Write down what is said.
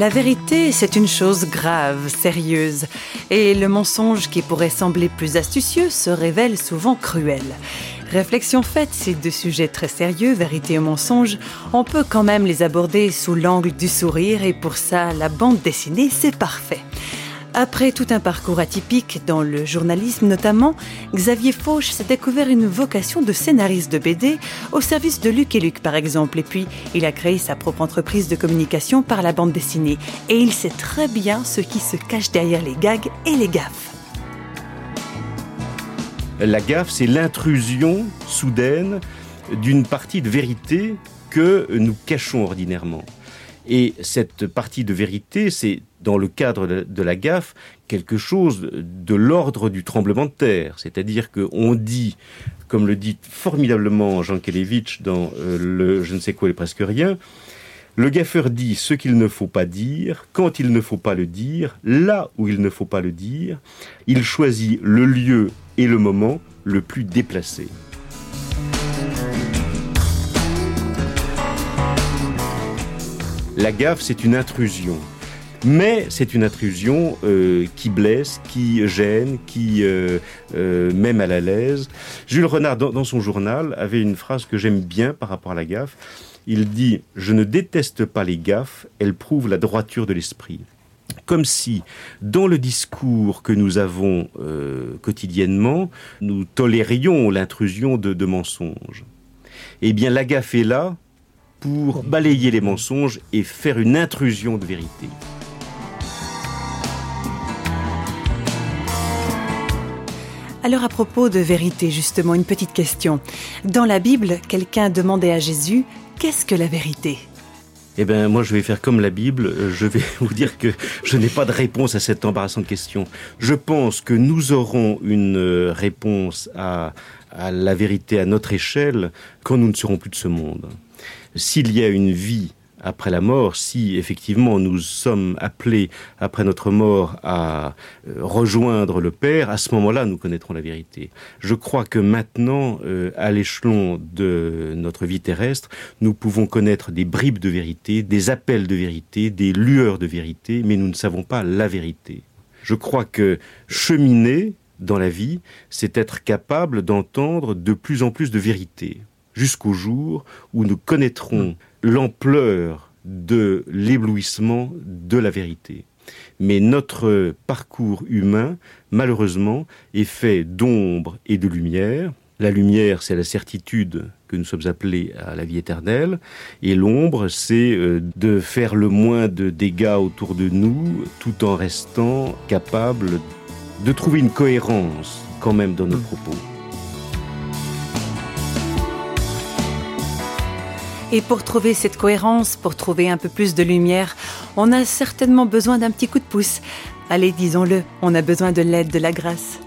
La vérité, c'est une chose grave, sérieuse, et le mensonge qui pourrait sembler plus astucieux se révèle souvent cruel. Réflexion faite, ces deux sujets très sérieux, vérité et mensonge, on peut quand même les aborder sous l'angle du sourire et pour ça, la bande dessinée, c'est parfait. Après tout un parcours atypique dans le journalisme notamment, Xavier Fauche s'est découvert une vocation de scénariste de BD au service de Luc et Luc par exemple. Et puis, il a créé sa propre entreprise de communication par la bande dessinée. Et il sait très bien ce qui se cache derrière les gags et les gaffes. La gaffe, c'est l'intrusion soudaine d'une partie de vérité que nous cachons ordinairement. Et cette partie de vérité, c'est dans le cadre de la gaffe quelque chose de l'ordre du tremblement de terre. C'est-à-dire qu'on dit, comme le dit formidablement Jean Kelevitch dans euh, le Je ne sais quoi et presque rien, le gaffeur dit ce qu'il ne faut pas dire, quand il ne faut pas le dire, là où il ne faut pas le dire. Il choisit le lieu et le moment le plus déplacé. La gaffe, c'est une intrusion. Mais c'est une intrusion euh, qui blesse, qui gêne, qui euh, euh, met mal à l'aise. Jules Renard, dans, son journal, avait une phrase que j'aime bien par rapport à la gaffe. Il dit « Je ne déteste pas les gaffes, elles prouvent la droiture de l'esprit » comme si, dans le discours que nous avons quotidiennement, nous tolérions l'intrusion de, de, mensonges. Eh bien, la gaffe est là pour balayer les mensonges et faire une intrusion de vérité. Alors à propos de vérité, justement, une petite question. Dans la Bible, quelqu'un demandait à Jésus, qu'est-ce que la vérité? Eh bien, moi, je vais faire comme la Bible. Je vais vous dire que je n'ai pas de réponse à cette embarrassante question. Je pense que nous aurons une euh, réponse à la vérité à notre échelle quand nous ne serons plus de ce monde. S'il y a une vie après la mort, si effectivement nous sommes appelés après notre mort à euh, rejoindre le Père, à ce moment-là, nous connaîtrons la vérité. Je crois que maintenant, euh, à l'échelon de notre vie terrestre, nous pouvons connaître des bribes de vérité, des appels de vérité, des lueurs de vérité, mais nous ne savons pas la vérité. Je crois que cheminer dans la vie, c'est être capable d'entendre de plus en plus de vérité, jusqu'au jour où nous connaîtrons l'ampleur de l'éblouissement de la vérité. Mais notre parcours humain, malheureusement, est fait d'ombre et de lumière. La lumière, c'est la certitude que nous sommes appelés à la vie éternelle, et l'ombre, c'est euh, de faire le moins de dégâts autour de nous, tout en restant capable de trouver une cohérence quand même dans nos propos. Et pour trouver cette cohérence, pour trouver un peu plus de lumière, on a certainement besoin d'un petit coup de pouce. Allez, disons-le, on a besoin de l'aide de la grâce.